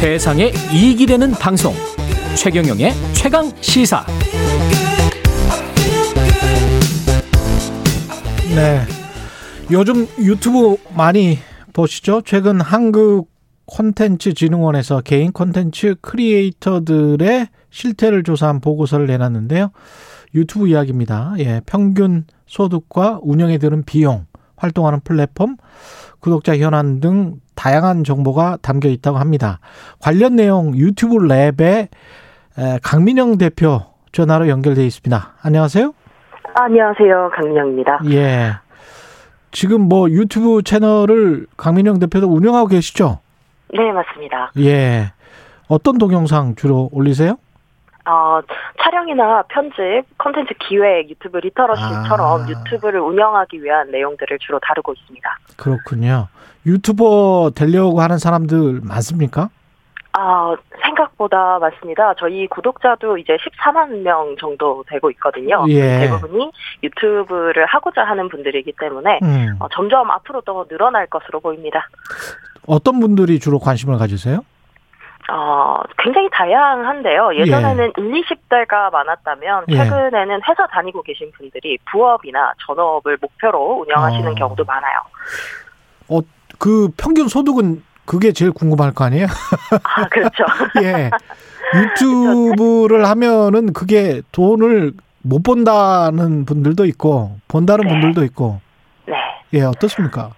세상에 이익이 되는 방송 최경영의 최강 시사 네. 요즘 유튜브 많이 보시죠? 최근 한국 콘텐츠 진흥원에서 개인 콘텐츠 크리에이터들의 실태를 조사한 보고서를 내놨는데요. 유튜브 이야기입니다. 예, 평균 소득과 운영에 드는 비용, 활동하는 플랫폼, 구독자 현황 등 다양한 정보가 담겨 있다고 합니다. 관련 내용 유튜브 랩에 강민영 대표 전화로 연결돼 있습니다. 안녕하세요. 안녕하세요. 강민영입니다. 예. 지금 뭐 유튜브 채널을 강민영 대표도 운영하고 계시죠? 네, 맞습니다. 예. 어떤 동영상 주로 올리세요? 어, 촬영이나 편집, 컨텐츠 기획, 유튜브 리터러시처럼 아. 유튜브를 운영하기 위한 내용들을 주로 다루고 있습니다. 그렇군요. 유튜버 되려고 하는 사람들 많습니까? 아, 생각보다 많습니다. 저희 구독자도 이제 14만 명 정도 되고 있거든요. 예. 대부분이 유튜브를 하고자 하는 분들이기 때문에 음. 어, 점점 앞으로 더 늘어날 것으로 보입니다. 어떤 분들이 주로 관심을 가지세요? 어, 굉장히 다양한데요. 예전에는 1, 20대가 많았다면 예. 최근에는 회사 다니고 계신 분들이 부업이나 전업을 목표로 운영하시는 어. 경우도 많아요. 그 평균 소득은 그게 제일 궁금할 거 아니에요? 아, 그렇죠. 예. 유튜브를 하면은 그게 돈을 못 본다는 분들도 있고 본다는 네. 분들도 있고 네. 예 어떻습니까?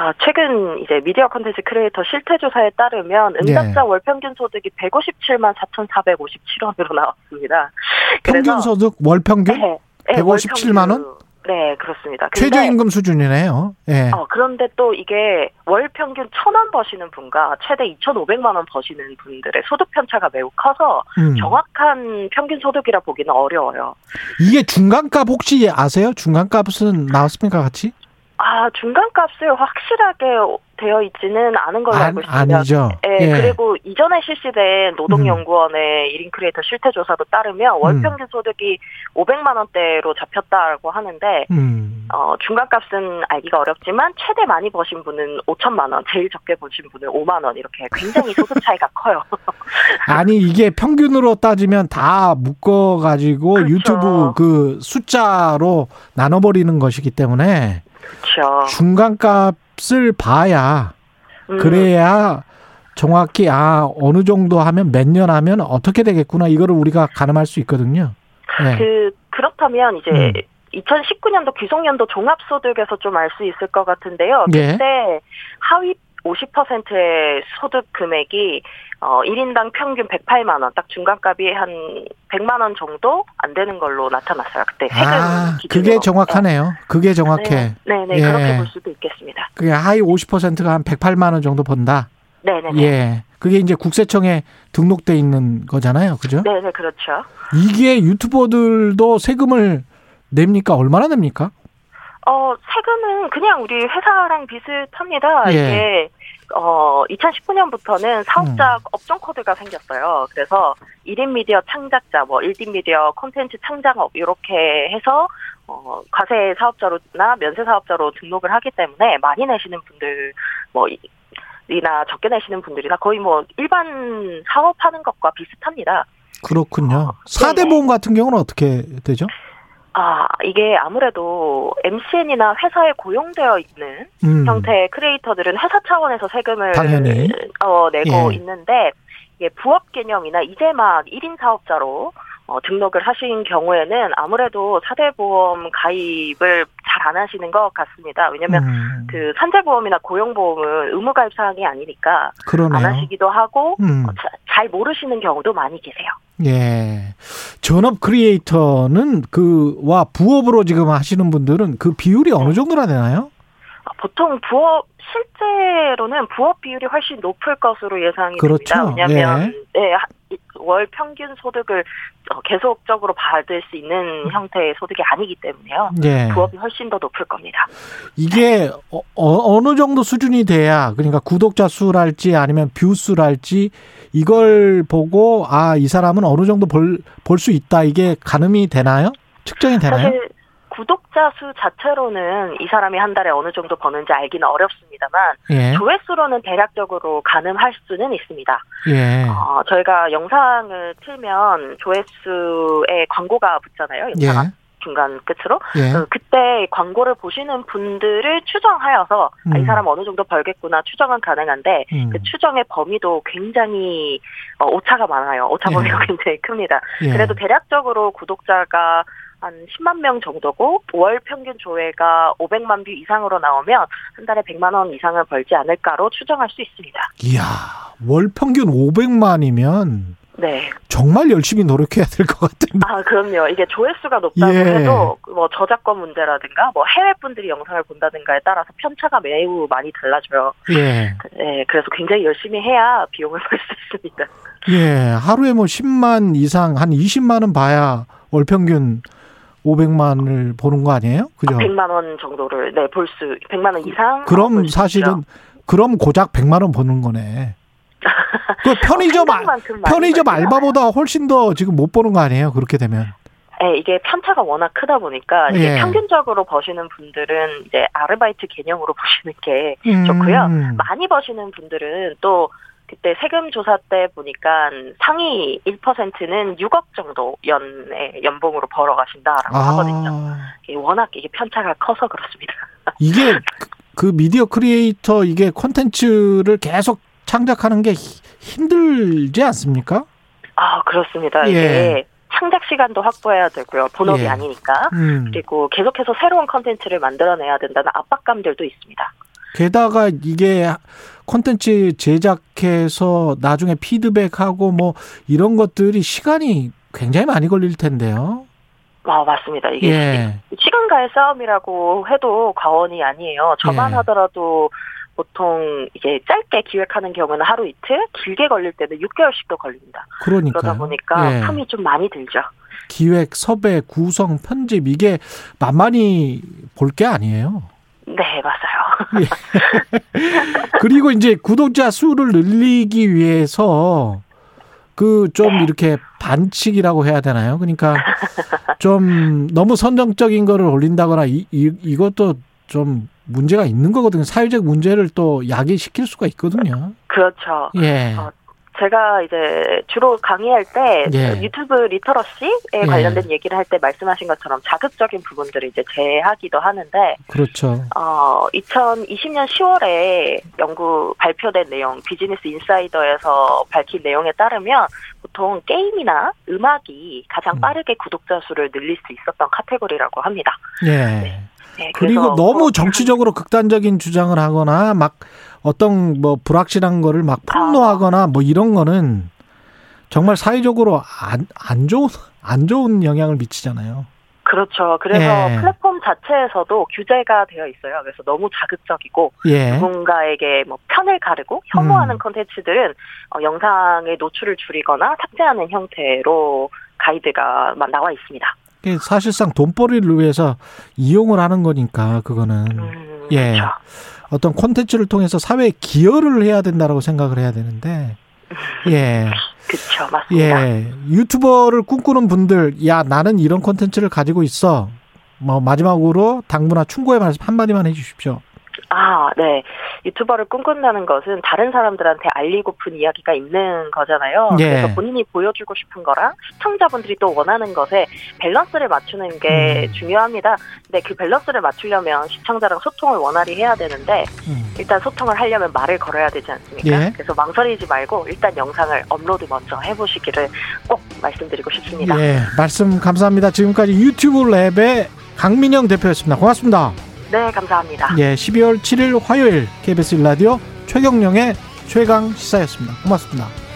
아, 최근 이제 미디어 콘텐츠 크리에이터 실태조사에 따르면 응답자 예. 월 평균 소득이 157만 4,457원으로 나왔습니다. 평균 소득 월 평균 네, 네, 157만 원? 네, 그렇습니다. 최저임금 수준이네요. 예. 어, 그런데 또 이게 월 평균 천 원 버시는 분과 최대 2,500만 원 버시는 분들의 소득 편차가 매우 커서 음. 정확한 평균 소득이라 보기는 어려워요. 이게 중간값 혹시 아세요? 중간값은 나왔습니까 같이? 아, 중간값을 확실하게 되어 있지는 않은 걸로 안, 알고 있습니다. 아니죠. 예, 예. 그리고 이전에 실시된 노동연구원의 1인 크리에이터 실태조사도 따르면 월 음. 평균 소득이 500만 원대로 잡혔다고 하는데 음. 어, 중간값은 알기가 어렵지만 최대 많이 버신 분은 5천만 원, 제일 적게 버신 분은 5만 원 이렇게 굉장히 소득 차이가 커요. 아니 이게 평균으로 따지면 다 묶어 가지고 그렇죠. 유튜브 그 숫자로 나눠 버리는 것이기 때문에 그렇죠. 중간값을 봐야 음, 그래야 정확히 아 어느 정도 하면 몇 년 하면 어떻게 되겠구나 이거를 우리가 가늠할 수 있거든요. 예. 그 그렇다면 이제 음. 2019년도 귀속년도 종합소득에서 좀 알 수 있을 것 같은데요. 예. 그때 하위 50%의 소득 금액이 어 1인당 평균 108만 원, 딱 중간값이 한 100만 원 정도 안 되는 걸로 나타났어요. 그때 세금 아 기준으로. 그게 정확하네요. 그게 정확해. 네, 네, 네, 예. 그렇게 볼 수도 있겠습니다. 그게 하위 50%가 한 108만 원 정도 번다. 네, 네, 네. 예. 그게 이제 국세청에 등록돼 있는 거잖아요. 그죠? 네, 네, 그렇죠. 이게 유튜버들도 세금을 냅니까? 얼마나 냅니까? 어, 세금은 그냥 우리 회사랑 비슷합니다. 예. 이게 어, 2019년부터는 사업자 음. 업종 코드가 생겼어요. 그래서 1인 미디어 창작자, 뭐 1인 미디어 콘텐츠 창작업 이렇게 해서 어, 과세 사업자로나 면세 사업자로 등록을 하기 때문에 많이 내시는 분들 뭐 이- 이나 적게 내시는 분들이나 거의 뭐 일반 사업하는 것과 비슷합니다. 그렇군요. 어, 사 4대 네네. 보험 같은 경우는 어떻게 되죠? 아, 이게 아무래도 MCN이나 회사에 고용되어 있는 음. 형태의 크리에이터들은 회사 차원에서 세금을 당연히. 어, 내고 예. 있는데 이게 부업 개념이나 이제 막 1인 사업자로 어, 등록을 하신 경우에는 아무래도 사대보험 가입을 잘 안 하시는 것 같습니다. 왜냐면 음. 그 산재보험이나 고용보험은 의무 가입 사항이 아니니까 안 그러네요. 하시기도 하고 음. 어, 자- 잘 모르시는 경우도 많이 계세요. 예. 전업 크리에이터는 그와 부업으로 지금 하시는 분들은 그 비율이 어느 정도나 되나요? 아, 보통 부업 실제로는 부업 비율이 훨씬 높을 것으로 예상이 그렇죠. 됩니다. 왜냐하면 예, 하- 이- 월 평균 소득을 어, 계속적으로 받을 수 있는 형태의 소득이 아니기 때문에요. 예. 부업이 훨씬 더 높을 겁니다. 이게 어느 정도 수준이 돼야 그러니까 구독자 수랄지 아니면 view 수랄지 이걸 보고 아 이 사람은 어느 정도 벌 수 있다 이게 가늠이 되나요? 측정이 되나요? 사실 구독자 수 자체로는 이 사람이 한 달에 어느 정도 버는지 알기는 어렵습니다만 예. 조회수로는 대략적으로 가늠할 수는 있습니다. 예. 어, 저희가 영상을 틀면 조회수에 광고가 붙잖아요. 예. 영상 중간 끝으로. 예. 어, 그때 광고를 보시는 분들을 추정하여서 아, 이 음. 사람 어느 정도 벌겠구나 추정은 가능한데 음. 그 추정의 범위도 굉장히 어, 오차가 많아요. 오차 범위가 예. 굉장히 큽니다. 예. 그래도 대략적으로 구독자가 한 10만 명 정도고 월 평균 조회가 500만 view 이상으로 나오면 한 달에 100만 원 이상을 벌지 않을까로 추정할 수 있습니다. 이야, 월 평균 500만이면 네. 정말 열심히 노력해야 될 것 같은데. 아, 그럼요. 이게 조회수가 높다고 예. 해도 뭐 저작권 문제라든가 뭐 해외 분들이 영상을 본다든가에 따라서 편차가 매우 많이 달라져요. 예. 네, 그래서 굉장히 열심히 해야 비용을 벌 수 있습니다. 예. 하루에 뭐 10만 이상, 한 20만은 봐야 월 평균 500만을 보는 거 아니에요? 그죠? 100만 원 정도를 네, 볼 수, 100만 원 이상 그럼 볼수 사실은. 그럼 고작 100만 원 버는 거네. 그 편의점 많이 편의점 알바보다 훨씬 더 지금 못 버는 거 아니에요? 그렇게 되면. 네, 이게 편차가 워낙 크다 보니까 이게 예. 평균적으로 버시는 분들은 이제 아르바이트 개념으로 보시는 게 음. 좋고요. 많이 버시는 분들은 또 그때 세금 조사 때 보니까 상위 1%는 6억 정도 연의 연봉으로 벌어 가신다라고 하거든요. 아, 이게 워낙 이게 편차가 커서 그렇습니다. 이게 그- 그 미디어 크리에이터 이게 콘텐츠를 계속 창작하는 게 히- 힘들지 않습니까? 아, 그렇습니다. 예. 이게 창작 시간도 확보해야 되고요. 본업이 예. 아니니까. 음. 그리고 계속해서 새로운 컨텐츠를 만들어내야 된다는 압박감들도 있습니다. 게다가 이게 콘텐츠 제작해서 나중에 피드백하고 뭐 이런 것들이 시간이 굉장히 많이 걸릴 텐데요. 아, 맞습니다. 이게 예. 시간과의 싸움이라고 해도 과언이 아니에요. 저만 예. 하더라도 보통 이게 짧게 기획하는 경우는 하루 이틀, 길게 걸릴 때는 6개월씩도 걸립니다. 그러니까 그러다 보니까 예. 텀이 좀 많이 들죠. 기획, 섭외, 구성, 편집 이게 만만히 볼 게 아니에요. 네, 맞아요. 그리고 이제 구독자 수를 늘리기 위해서 그좀 네. 이렇게 반칙이라고 해야 되나요? 그러니까 좀 너무 선정적인 거를 올린다거나 이, 이 이것도 좀 문제가 있는 거거든요. 사회적 문제를 또 야기시킬 수가 있거든요. 그렇죠. 예. 어, 제가 이제 주로 강의할 때 예. 유튜브 리터러시에 예. 관련된 얘기를 할 때 말씀하신 것처럼 자극적인 부분들을 이제 제하기도 하는데 그렇죠. 어 2020년 10월에 연구 발표된 내용 비즈니스 인사이더에서 밝힌 내용에 따르면 보통 게임이나 음악이 가장 음. 빠르게 구독자 수를 늘릴 수 있었던 카테고리라고 합니다. 예. 네, 그리고 그래서 너무 정치적으로 극단적인 주장을 하거나 막 어떤 뭐 불확실한 거를 막 폭로하거나 뭐 이런 거는 정말 사회적으로 안, 안 좋은 안 좋은 영향을 미치잖아요. 그렇죠. 그래서 예. 플랫폼 자체에서도 규제가 되어 있어요. 그래서 너무 자극적이고 예. 누군가에게 뭐 편을 가르고 혐오하는 음. 컨텐츠들은 어, 영상의 노출을 줄이거나 삭제하는 형태로 가이드가 막 나와 있습니다. 사실상 돈벌이를 위해서 이용을 하는 거니까 그거는 음, 예. 그렇죠. 어떤 콘텐츠를 통해서 사회에 기여를 해야 된다라고 생각을 해야 되는데 예. 그렇죠. 맞습니다. 예. 유튜버를 꿈꾸는 분들, 야, 나는 이런 콘텐츠를 가지고 있어. 뭐, 마지막으로 당부나 충고의 말씀 한마디만 해 주십시오. 아, 네. 유튜버를 꿈꾼다는 것은 다른 사람들한테 알리고픈 이야기가 있는 거잖아요. 예. 그래서 본인이 보여주고 싶은 거랑 시청자분들이 또 원하는 것에 밸런스를 맞추는 게 음. 중요합니다. 근데 그 밸런스를 맞추려면 시청자랑 소통을 원활히 해야 되는데 음. 일단 소통을 하려면 말을 걸어야 되지 않습니까? 예. 그래서 망설이지 말고 일단 영상을 업로드 먼저 해보시기를 꼭 말씀드리고 싶습니다. 예. 말씀 감사합니다. 지금까지 유튜브 랩의 강민영 대표였습니다. 고맙습니다. 네, 감사합니다. 예. 12월 7일 화요일 KBS 일라디오 최경령의 최강 시사였습니다. 고맙습니다.